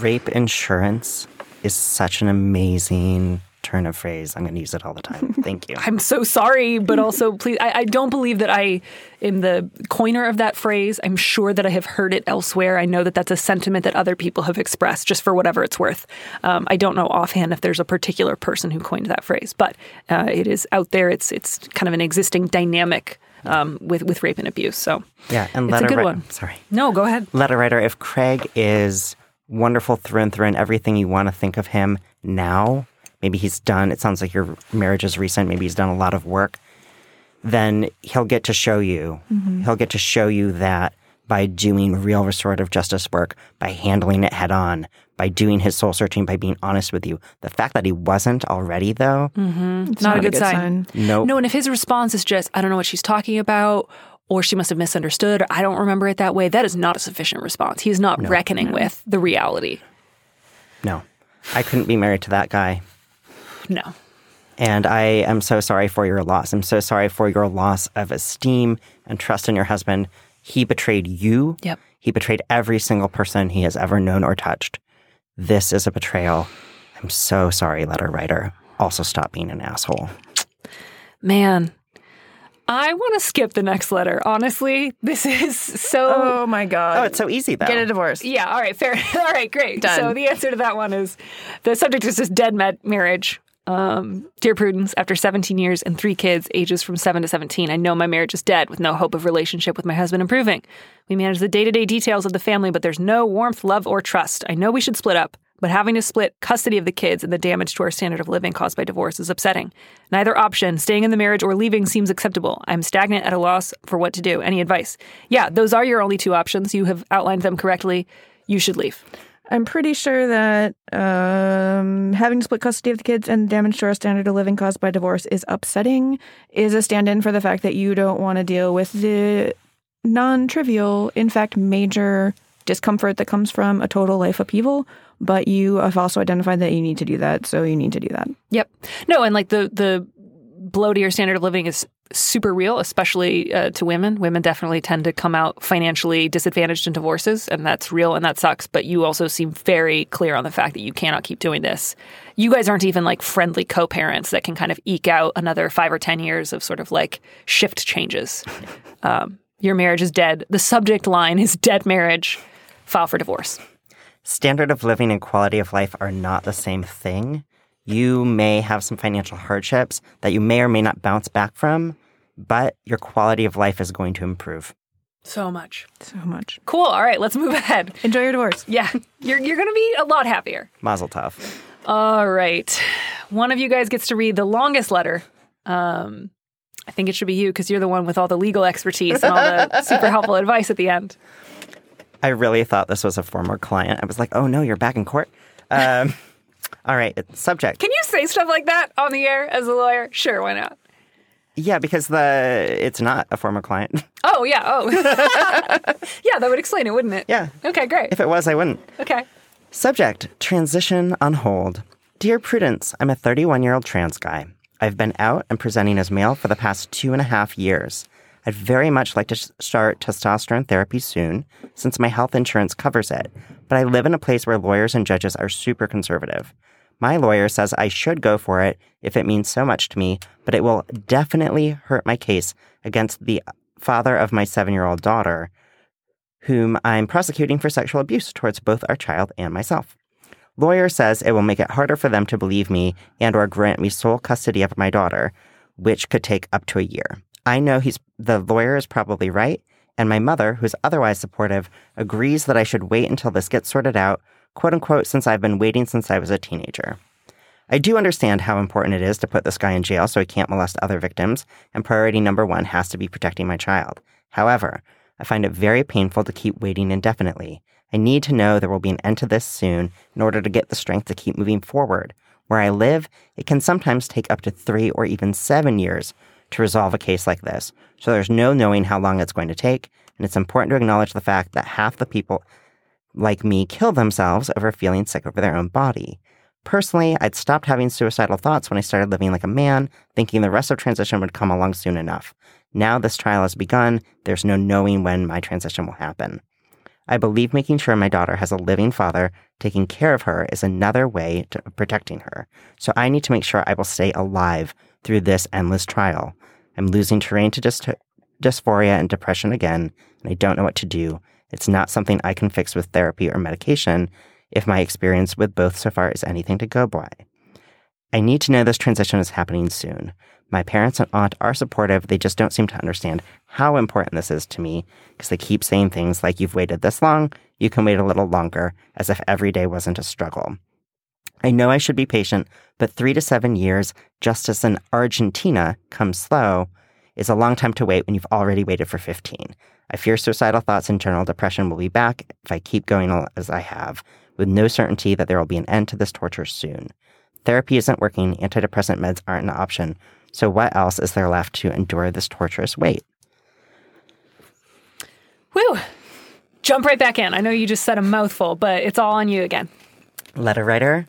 Rape insurance is such an amazing turn of phrase. I'm going to use it all the time. Thank you. I'm so sorry, but also please, I, I, don't believe that I am the coiner of that phrase. I'm sure that I have heard it elsewhere. I know that that's a sentiment that other people have expressed, just for whatever it's worth. Um, I don't know offhand if there's a particular person who coined that phrase, but uh, it is out there. It's it's kind of an existing dynamic um, with with rape and abuse. So yeah, and it's a good ri- one. Sorry, no, go ahead. letter writer. If Craig is wonderful through and through, and everything you want to think of him now, maybe he's done. It sounds like your marriage is recent. Maybe he's done a lot of work. Then he'll get to show you. Mm-hmm. He'll get to show you that by doing real restorative justice work, by handling it head on, by doing his soul searching, by being honest with you. The fact that he wasn't already, though, mm-hmm. It's not a good sign. no, No, and if his response is just, I don't know what she's talking about, or she must have misunderstood, or I don't remember it that way, that is not a sufficient response. He's not reckoning with the reality. no, I couldn't be married to that guy. No. And I am so sorry for your loss. I'm so sorry for your loss of esteem and trust in your husband. He betrayed you. Yep. He betrayed every single person he has ever known or touched. This is a betrayal. I'm so sorry, letter writer. Also, stop being an asshole. Man, I want to skip the next letter. Honestly, this is so. Oh my god. Oh, it's so easy, though. Get a divorce. Yeah, all right, fair. all right, great. Done. So the answer to that one is the subject is just dead med- marriage. Um, dear Prudence, after 17 years and three kids, ages from 7 to 17, I know my marriage is dead with no hope of relationship with my husband improving. We manage the day to day details of the family, but there's no warmth, love, or trust. I know we should split up, but having to split custody of the kids and the damage to our standard of living caused by divorce is upsetting. Neither option, staying in the marriage or leaving, seems acceptable. I'm stagnant at a loss for what to do. Any advice? Yeah, those are your only two options. You have outlined them correctly. You should leave. I'm pretty sure that um, having to split custody of the kids and damage to our standard of living caused by divorce is upsetting, is a stand in for the fact that you don't want to deal with the non trivial, in fact, major discomfort that comes from a total life upheaval. But you have also identified that you need to do that, so you need to do that. Yep. No, and like the the blow to your standard of living is super real, especially uh, to women. Women definitely tend to come out financially disadvantaged in divorces, and that's real and that sucks. But you also seem very clear on the fact that you cannot keep doing this. You guys aren't even like friendly co parents that can kind of eke out another five or 10 years of sort of like shift changes. Um, your marriage is dead. The subject line is dead marriage. File for divorce. Standard of living and quality of life are not the same thing. You may have some financial hardships that you may or may not bounce back from, but your quality of life is going to improve. So much. So much. Cool. All right, let's move ahead. Enjoy your divorce. Yeah, you're, you're going to be a lot happier. Mazel tov. All right. One of you guys gets to read the longest letter. Um, I think it should be you because you're the one with all the legal expertise and all the super helpful advice at the end. I really thought this was a former client. I was like, oh no, you're back in court. Um, all right, subject. Can you say stuff like that on the air as a lawyer? Sure, why not? Yeah, because the it's not a former client. Oh, yeah. Oh. yeah, that would explain it, wouldn't it? yeah. Okay, great. If it was, I wouldn't. Okay. Subject Transition on hold. Dear Prudence, I'm a 31 year old trans guy. I've been out and presenting as male for the past two and a half years. I'd very much like to start testosterone therapy soon, since my health insurance covers it, but I live in a place where lawyers and judges are super conservative. My lawyer says I should go for it if it means so much to me, but it will definitely hurt my case against the uh, father of my seven year old daughter, whom I'm prosecuting for sexual abuse towards both our child and myself. Lawyer says it will make it harder for them to believe me and or grant me sole custody of my daughter, which could take up to a year. I know he's the lawyer is probably right, and my mother, who's otherwise supportive, agrees that I should wait until this gets sorted out, quote unquote, since I've been waiting since I was a teenager. I do understand how important it is to put this guy in jail so he can't molest other victims, and priority number one has to be protecting my child. However, I find it very painful to keep waiting indefinitely. I need to know there will be an end to this soon in order to get the strength to keep moving forward. Where I live, it can sometimes take up to three or even seven years to resolve a case like this, so there's no knowing how long it's going to take, and it's important to acknowledge the fact that half the people like me kill themselves over feeling sick over their own body. Personally, I'd stopped having suicidal thoughts when I started living like a man, thinking the rest of transition would come along soon enough. Now this trial has begun, there's no knowing when my transition will happen. I believe making sure my daughter has a living father taking care of her is another way to protecting her. So I need to make sure I will stay alive through this endless trial. I'm losing terrain to dys- dysphoria and depression again, and I don't know what to do. It's not something I can fix with therapy or medication if my experience with both so far is anything to go by. I need to know this transition is happening soon. My parents and aunt are supportive, they just don't seem to understand how important this is to me because they keep saying things like, You've waited this long, you can wait a little longer, as if every day wasn't a struggle. I know I should be patient, but three to seven years, just as in Argentina, comes slow, is a long time to wait when you've already waited for 15. I fear suicidal thoughts and general depression will be back if I keep going as I have, with no certainty that there will be an end to this torture soon. Therapy isn't working, antidepressant meds aren't an option, so what else is there left to endure this torturous wait? Whew. Jump right back in. I know you just said a mouthful, but it's all on you again. Letter writer,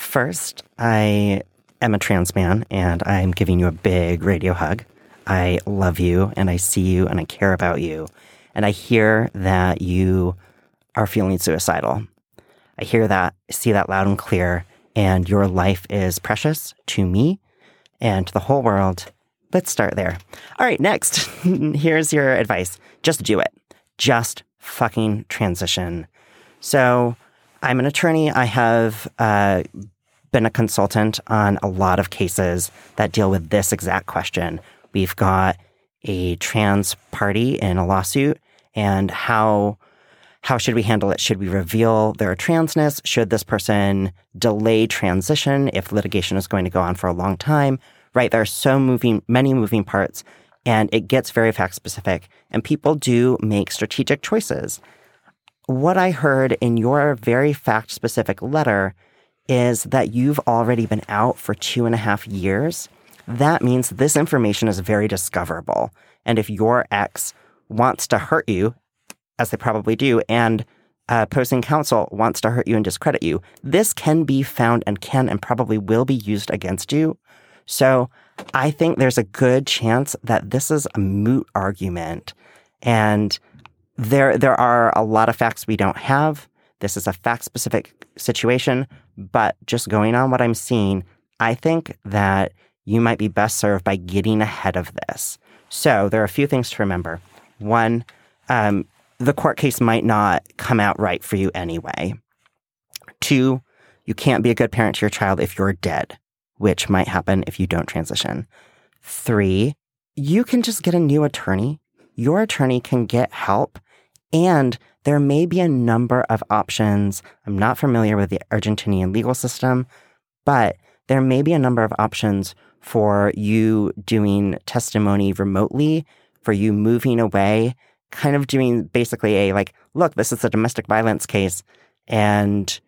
first, I am a trans man and I'm giving you a big radio hug. I love you and I see you and I care about you. And I hear that you are feeling suicidal. I hear that, see that loud and clear, and your life is precious to me and to the whole world. Let's start there. All right, next, here's your advice just do it. Just fucking transition. So, I'm an attorney. I have uh, been a consultant on a lot of cases that deal with this exact question. We've got a trans party in a lawsuit, and how how should we handle it? Should we reveal their transness? Should this person delay transition if litigation is going to go on for a long time? Right? There are so moving, many moving parts, and it gets very fact specific. And people do make strategic choices. What I heard in your very fact specific letter is that you've already been out for two and a half years. That means this information is very discoverable. And if your ex wants to hurt you, as they probably do, and uh, opposing counsel wants to hurt you and discredit you, this can be found and can and probably will be used against you. So I think there's a good chance that this is a moot argument. And there, there are a lot of facts we don't have. This is a fact specific situation, but just going on what I'm seeing, I think that you might be best served by getting ahead of this. So there are a few things to remember. One, um, the court case might not come out right for you anyway. Two, you can't be a good parent to your child if you're dead, which might happen if you don't transition. Three, you can just get a new attorney. Your attorney can get help, and there may be a number of options. I'm not familiar with the Argentinian legal system, but there may be a number of options for you doing testimony remotely, for you moving away kind of doing basically a like, look, this is a domestic violence case, and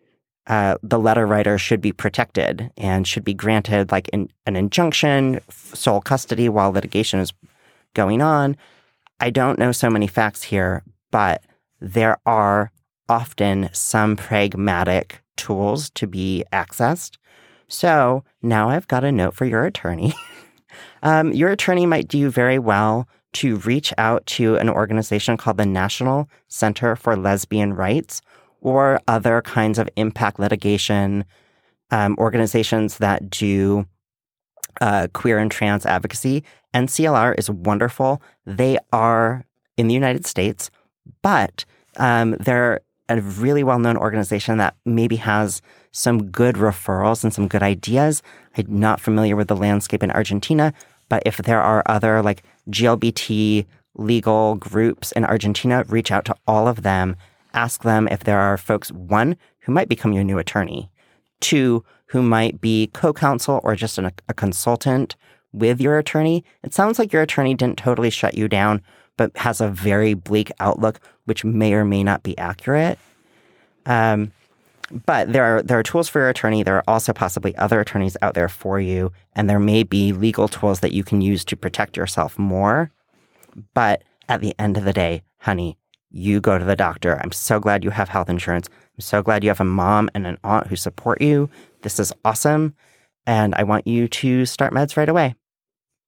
uh, the letter writer should be protected and should be granted like in, an injunction, sole custody while litigation is going on. I don't know so many facts here, but there are often some pragmatic tools to be accessed. So now I've got a note for your attorney. um, your attorney might do very well to reach out to an organization called the National Center for Lesbian Rights or other kinds of impact litigation um, organizations that do uh, queer and trans advocacy. NCLR is wonderful. They are in the United States, but um, they're a really well known organization that maybe has some good referrals and some good ideas. I'm not familiar with the landscape in Argentina, but if there are other like GLBT legal groups in Argentina, reach out to all of them. Ask them if there are folks, one, who might become your new attorney, two, who might be co counsel or just an, a consultant with your attorney. It sounds like your attorney didn't totally shut you down, but has a very bleak outlook, which may or may not be accurate. Um, but there are there are tools for your attorney. There are also possibly other attorneys out there for you, and there may be legal tools that you can use to protect yourself more. But at the end of the day, honey, you go to the doctor. I'm so glad you have health insurance. I'm so glad you have a mom and an aunt who support you. This is awesome. And I want you to start meds right away.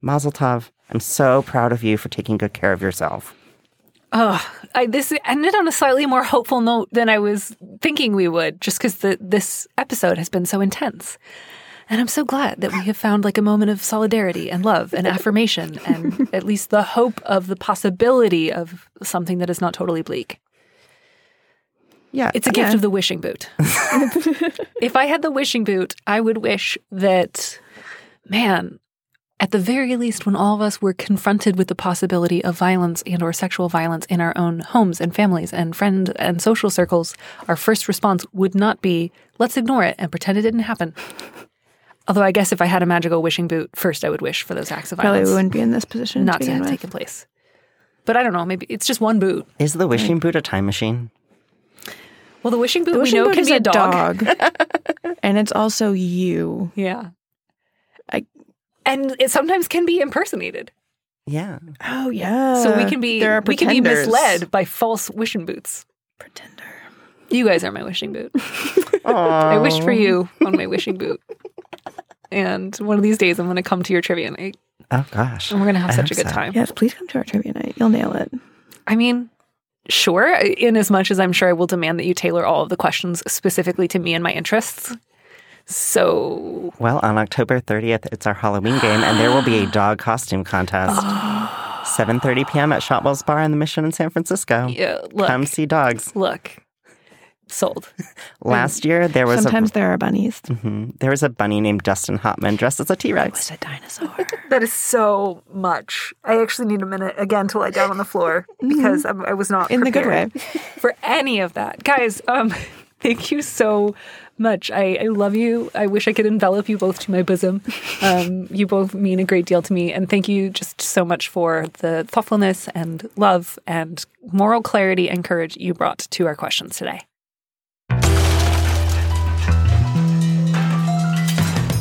Mazel tov. I'm so proud of you for taking good care of yourself. Oh, I, this ended on a slightly more hopeful note than I was thinking we would, just because this episode has been so intense. And I'm so glad that we have found like a moment of solidarity and love and affirmation and at least the hope of the possibility of something that is not totally bleak. Yeah. It's a gift of the wishing boot. if I had the wishing boot, I would wish that, man, at the very least, when all of us were confronted with the possibility of violence and or sexual violence in our own homes and families and friend and social circles, our first response would not be, let's ignore it and pretend it didn't happen. Although I guess if I had a magical wishing boot, first I would wish for those acts of violence. Probably wouldn't be in this position not to to begin have taken place. But I don't know, maybe it's just one boot. Is the wishing boot a time machine? Well, the wishing boot The we know boot can is be a a dog. and it's also you. Yeah. I- and it sometimes can be impersonated. Yeah. Oh yeah. So we can be there are we can be misled by false wishing boots. Pretender. You guys are my wishing boot. I wished for you on my wishing boot. And one of these days I'm going to come to your trivia night Oh gosh. and we're going to have I such a good so. time. Yes, please come to our trivia night. You'll nail it. I mean, sure, in as much as I'm sure I will demand that you tailor all of the questions specifically to me and my interests. So, Well, on October 30th, it's our Halloween game, and there will be a dog costume contest. 7:30 p.m. at Shotwell's Bar in the Mission in San Francisco. yeah, look, Come see dogs. look, sold. Last year there was Sometimes there are bunnies. a mhm, there was a bunny named Dustin Hopman dressed as a T-Rex. It's a dinosaur. That is so much. I actually need a minute again to lie down on the floor because I, I was not In the good way. for any of that, guys. Um, thank you so much. I, I love you. I wish I could envelop you both to my bosom. Um, you both mean a great deal to me, and thank you just so much for the thoughtfulness and love and moral clarity and courage you brought to our questions today.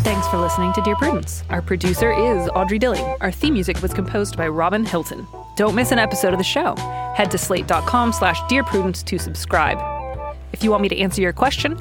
Thanks for listening to Dear Prudence. Our producer is Audrey Dilling. Our theme music was composed by Robin Hilton. Don't miss an episode of the show. Head to slate.com slash Dear Prudence to subscribe. If you want me to answer your question,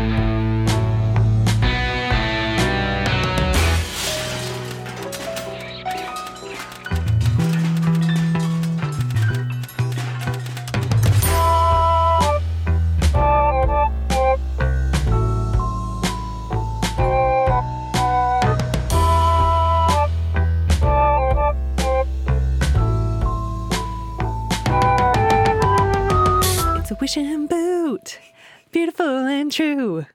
It's a wishing boot, beautiful and true.